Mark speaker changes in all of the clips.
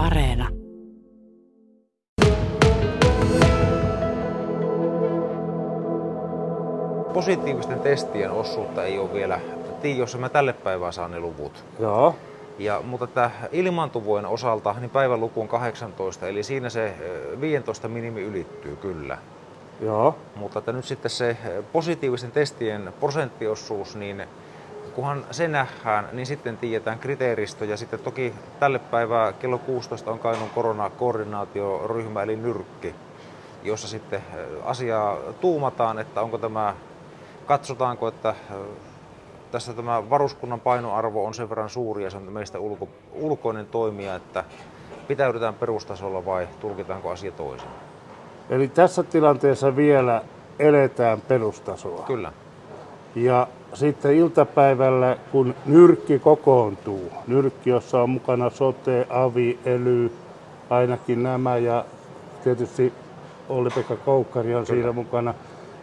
Speaker 1: Areena.
Speaker 2: Positiivisten testien osuutta ei ole vielä tiedossa. Mä tälle päivään saan ne luvut.
Speaker 3: Joo.
Speaker 2: Ja, mutta tämä ilmaantuvujen osalta, niin päivän luku on 18, eli siinä se ö, 15 minimi ylittyy kyllä.
Speaker 3: Joo.
Speaker 2: Mutta että nyt sitten se positiivisten testien prosenttiosuus, niin kunhan se nähdään, niin sitten tiedetään kriteeristö. Ja sitten toki tälle päivää kello 16 on Kainuun koronakoordinaatioryhmä eli nyrkki, jossa sitten ö, asiaa tuumataan, että onko tämä, katsotaanko, että ö, tässä tämä varuskunnan painoarvo on sen verran suuri ja se on meistä ulko, ulkoinen toimija, että pitäydytään perustasolla vai tulkitaanko asia toisin?
Speaker 3: Eli tässä tilanteessa vielä eletään perustasoa.
Speaker 2: Kyllä.
Speaker 3: Ja sitten iltapäivällä, kun nyrkki kokoontuu, nyrkki, jossa on mukana sote, avi, ely, ainakin nämä ja tietysti Olli-Pekka Koukkari on
Speaker 2: Kyllä.
Speaker 3: siinä mukana,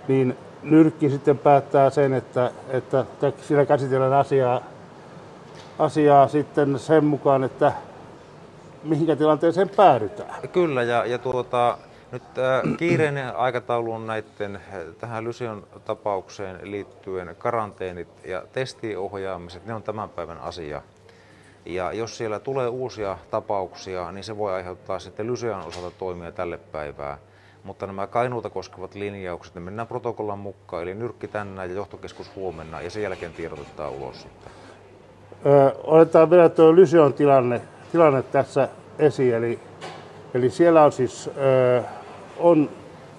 Speaker 3: niin nyrkki sitten päättää sen, että, että siinä käsitellään asiaa, asiaa sitten sen mukaan, että mihinkä tilanteeseen päädytään.
Speaker 2: Kyllä, ja, ja tuota, nyt äh, kiireinen aikataulu on näiden äh, tähän Lysion tapaukseen liittyen karanteenit ja testiohjaamiset, ne on tämän päivän asia. Ja jos siellä tulee uusia tapauksia, niin se voi aiheuttaa sitten Lysian osalta toimia tälle päivää. Mutta nämä Kainuuta koskevat linjaukset, ne mennään protokollan mukaan, eli nyrkki tänään ja johtokeskus huomenna, ja sen jälkeen tiedotetaan ulos sitten.
Speaker 3: Ö, otetaan vielä tuo Lysion tilanne, tilanne tässä esiin. Eli, eli siellä on siis ö, on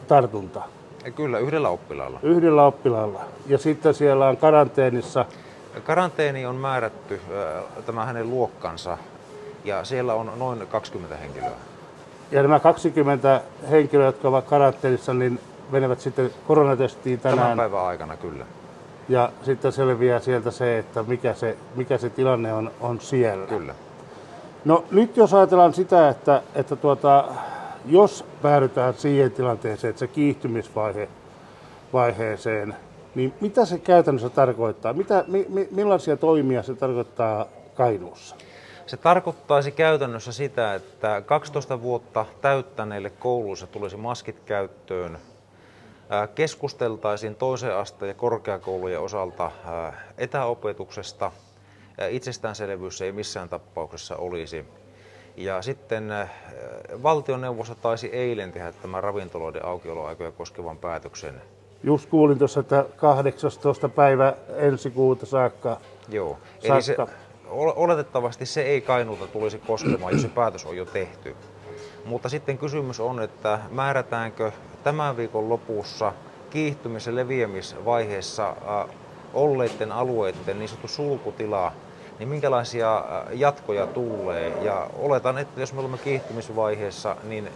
Speaker 3: tartunta
Speaker 2: Ja kyllä, yhdellä oppilaalla.
Speaker 3: yhdellä oppilaalla. Ja sitten siellä on karanteenissa
Speaker 2: Karanteeni on määrätty tämä hänen luokkansa ja siellä on noin 20 henkilöä.
Speaker 3: ja nämä 20 henkilöä, jotka ovat karanteenissa, niin menevät sitten koronatestiin
Speaker 2: Tämän
Speaker 3: tänään.
Speaker 2: päivän aikana kyllä.
Speaker 3: Ja sitten selviää sieltä se, että mikä se, mikä se tilanne on, on siellä.
Speaker 2: Kyllä.
Speaker 3: No nyt jos ajatellaan sitä, että, että tuota, jos päädytään siihen tilanteeseen, että se kiihtymisvaihe vaiheeseen, niin mitä se käytännössä tarkoittaa? Mitä, mi, mi, millaisia toimia se tarkoittaa Kainuussa?
Speaker 2: Se tarkoittaisi käytännössä sitä, että 12 vuotta täyttäneille kouluissa tulisi maskit käyttöön. Keskusteltaisiin toisen asteen ja korkeakoulujen osalta etäopetuksesta. Itsestäänselvyys ei missään tapauksessa olisi. Ja sitten äh, valtioneuvosto taisi eilen tehdä tämän ravintoloiden aukioloaikoja koskevan päätöksen.
Speaker 3: Just kuulin tuossa, että 18. päivä ensi kuuta saakka.
Speaker 2: Joo, eli se,
Speaker 3: Saakka.
Speaker 2: ol- oletettavasti se ei Kainuuta tulisi koskemaan, jos se päätös on jo tehty. Mutta sitten kysymys on, että määrätäänkö tämän viikon lopussa kiihtymis- ja leviämisvaiheessa äh, olleiden alueiden niin sanottu sulkutila, niin minkälaisia äh, jatkoja tulee. Ja oletan, että jos me olemme kiihtymisvaiheessa, niin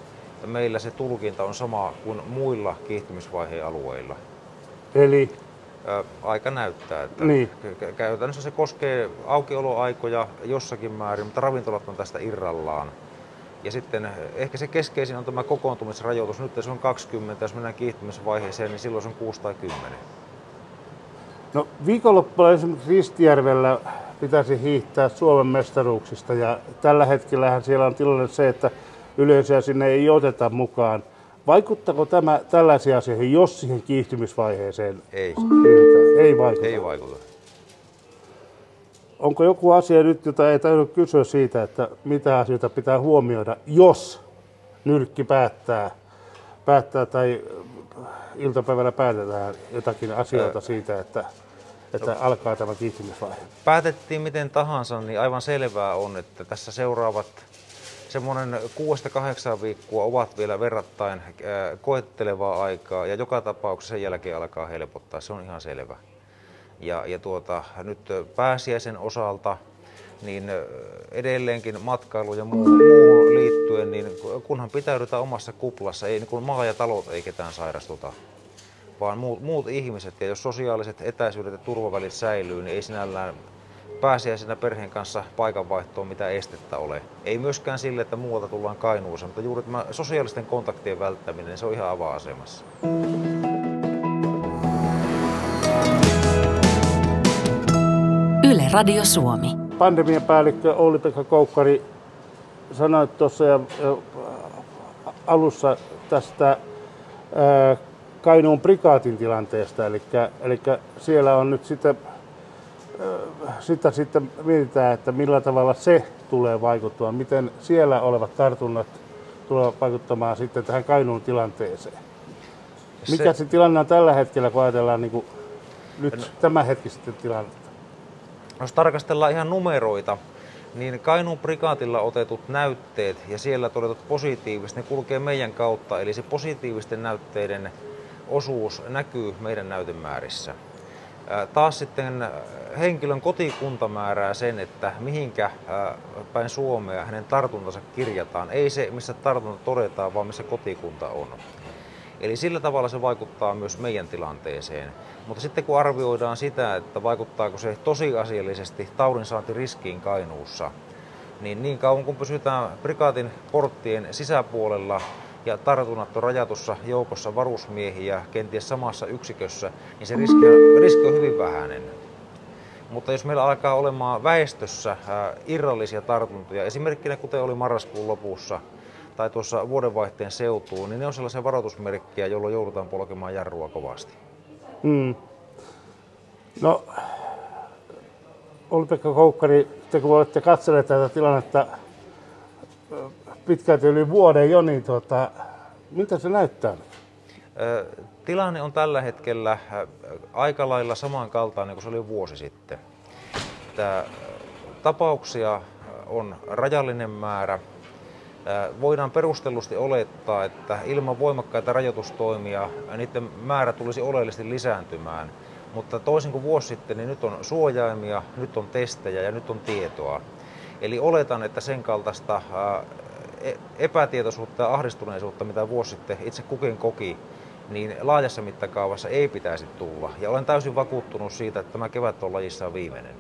Speaker 2: meillä se tulkinta on sama kuin muilla kiihtymisvaiheen alueilla.
Speaker 3: Eli
Speaker 2: Ö, aika näyttää, että
Speaker 3: Niin.
Speaker 2: kä- kä- käytännössä se koskee aukioloaikoja jossakin määrin, mutta ravintolat on tästä irrallaan. Ja sitten ehkä se keskeisin on tämä kokoontumisrajoitus. Nyt se on 20, jos mennään kiihtymisvaiheeseen, niin silloin se on 6 tai 10.
Speaker 3: no, viikonloppuna esimerkiksi Ristijärvellä pitäisi hiihtää Suomen mestaruuksista ja tällä hetkellähän siellä on tilanne se, että yleisöä sinne ei oteta mukaan. Vaikuttaako tämä tällaisiin asioihin, jos siihen kiihtymisvaiheeseen
Speaker 2: Ei?
Speaker 3: Ei vaikuta.
Speaker 2: ei vaikuta.
Speaker 3: Onko joku asia nyt, jota ei tarvitse kysyä siitä, että mitä asioita pitää huomioida, jos nyrkki päättää, päättää tai iltapäivällä päätetään jotakin asioita siitä, että, että alkaa tämä kiihtymisvaihe?
Speaker 2: Päätettiin miten tahansa, niin aivan selvää on, että tässä seuraavat semmoinen 6-8 viikkoa ovat vielä verrattain äh, koettelevaa aikaa ja joka tapauksessa sen jälkeen alkaa helpottaa, se on ihan selvä. Ja, ja tuota, nyt pääsiäisen osalta niin ö, edelleenkin matkailu ja muu, muuhun liittyen, niin kunhan pitäydytään omassa kuplassa, ei niin kuin maa ja talot ei ketään sairastuta, vaan muut, muut ihmiset. Ja jos sosiaaliset etäisyydet ja turvavälit säilyy, niin ei sinällään pääsiäisenä perheen kanssa paikanvaihtoon mitä estettä ole. Ei myöskään sille, että muualta tullaan Kainuuseen, mutta juuri tämä sosiaalisten kontaktien välttäminen, se on ihan avainasemassa.
Speaker 1: Yle Radio Suomi.
Speaker 3: Pandemian päällikkö Olli-Pekka Koukkari, sanoit tuossa ja, ja alussa tästä ää, Kainuun prikaatin tilanteesta, eli, eli siellä on nyt sitten, ää, sitä sitten mietitään, että millä tavalla se tulee vaikuttamaan, miten siellä olevat tartunnat tulevat vaikuttamaan sitten tähän Kainuun tilanteeseen. Mikä se, se tilanne on tällä hetkellä, kun ajatellaan niin kuin nyt no, tämänhetkistä tilannetta?
Speaker 2: Jos tarkastellaan ihan numeroita, niin Kainuun prikaatilla otetut näytteet ja siellä todetut positiiviset, ne kulkee meidän kautta, eli se positiivisten näytteiden osuus näkyy meidän näytemäärissä. Taas sitten henkilön kotikunta määrää sen, että mihinkä päin Suomea hänen tartuntansa kirjataan. Ei se, missä tartunta todetaan, vaan missä kotikunta on. Eli sillä tavalla se vaikuttaa myös meidän tilanteeseen. Mutta sitten kun arvioidaan sitä, että vaikuttaako se tosiasiallisesti taudinsaantiriskiin Kainuussa, niin niin kauan kun pysytään prikaatin porttien sisäpuolella ja tartunnat on rajatussa joukossa varusmiehiä kenties samassa yksikössä, niin se riski on, riski on hyvin vähäinen. Mutta jos meillä alkaa olemaan väestössä irrallisia tartuntoja, esimerkkinä kuten oli marraskuun lopussa, tai tuossa vuodenvaihteen seutuun, niin ne on sellaisia varoitusmerkkejä, jolloin joudutaan polkemaan jarrua kovasti.
Speaker 3: Hmm. No, Olli-Pekka Koukkari, te kun olette katselleet tätä tilannetta pitkälti yli vuoden jo, niin tuota, miltä se näyttää?
Speaker 2: Tilanne on tällä hetkellä aika lailla samankaltainen kuin se oli vuosi sitten. Tämä tapauksia on rajallinen määrä, Voidaan perustellusti olettaa, että ilman voimakkaita rajoitustoimia niiden määrä tulisi oleellisesti lisääntymään. Mutta toisin kuin vuosi sitten, niin nyt on suojaimia, nyt on testejä ja nyt on tietoa. Eli oletan, että sen kaltaista epätietoisuutta ja ahdistuneisuutta, mitä vuosi sitten itse kukin koki, niin laajassa mittakaavassa ei pitäisi tulla. Ja olen täysin vakuuttunut siitä, että tämä kevät on lajissaan viimeinen.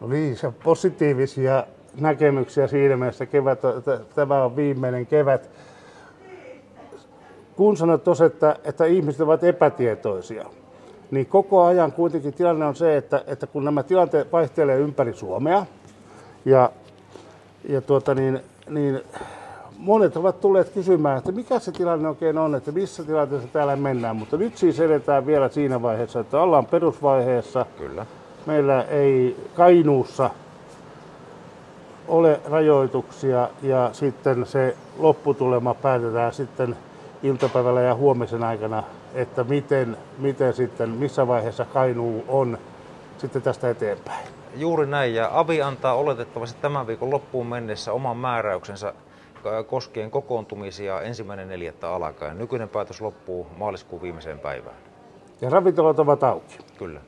Speaker 3: No niin, se positiivisia näkemyksiä siinä mielessä, kevät, tämä on viimeinen kevät. Kun sanoit tuossa, että, että ihmiset ovat epätietoisia, niin koko ajan kuitenkin tilanne on se, että, että kun nämä tilanteet vaihtelee ympäri Suomea, ja, ja tuota niin, niin monet ovat tulleet kysymään, että mikä se tilanne oikein on, että missä tilanteessa täällä mennään. Mutta nyt siis edetään vielä siinä vaiheessa, että ollaan perusvaiheessa.
Speaker 2: Kyllä.
Speaker 3: Meillä ei Kainuussa ole rajoituksia ja sitten se lopputulema päätetään sitten iltapäivällä ja huomisen aikana, että miten, miten sitten, missä vaiheessa Kainuu on sitten tästä eteenpäin.
Speaker 2: Juuri näin, ja Avi antaa oletettavasti tämän viikon loppuun mennessä oman määräyksensä koskien kokoontumisia ensimmäinen neljättä alkaen. Nykyinen päätös loppuu maaliskuun viimeiseen päivään.
Speaker 3: Ja ravintolat ovat auki.
Speaker 2: Kyllä.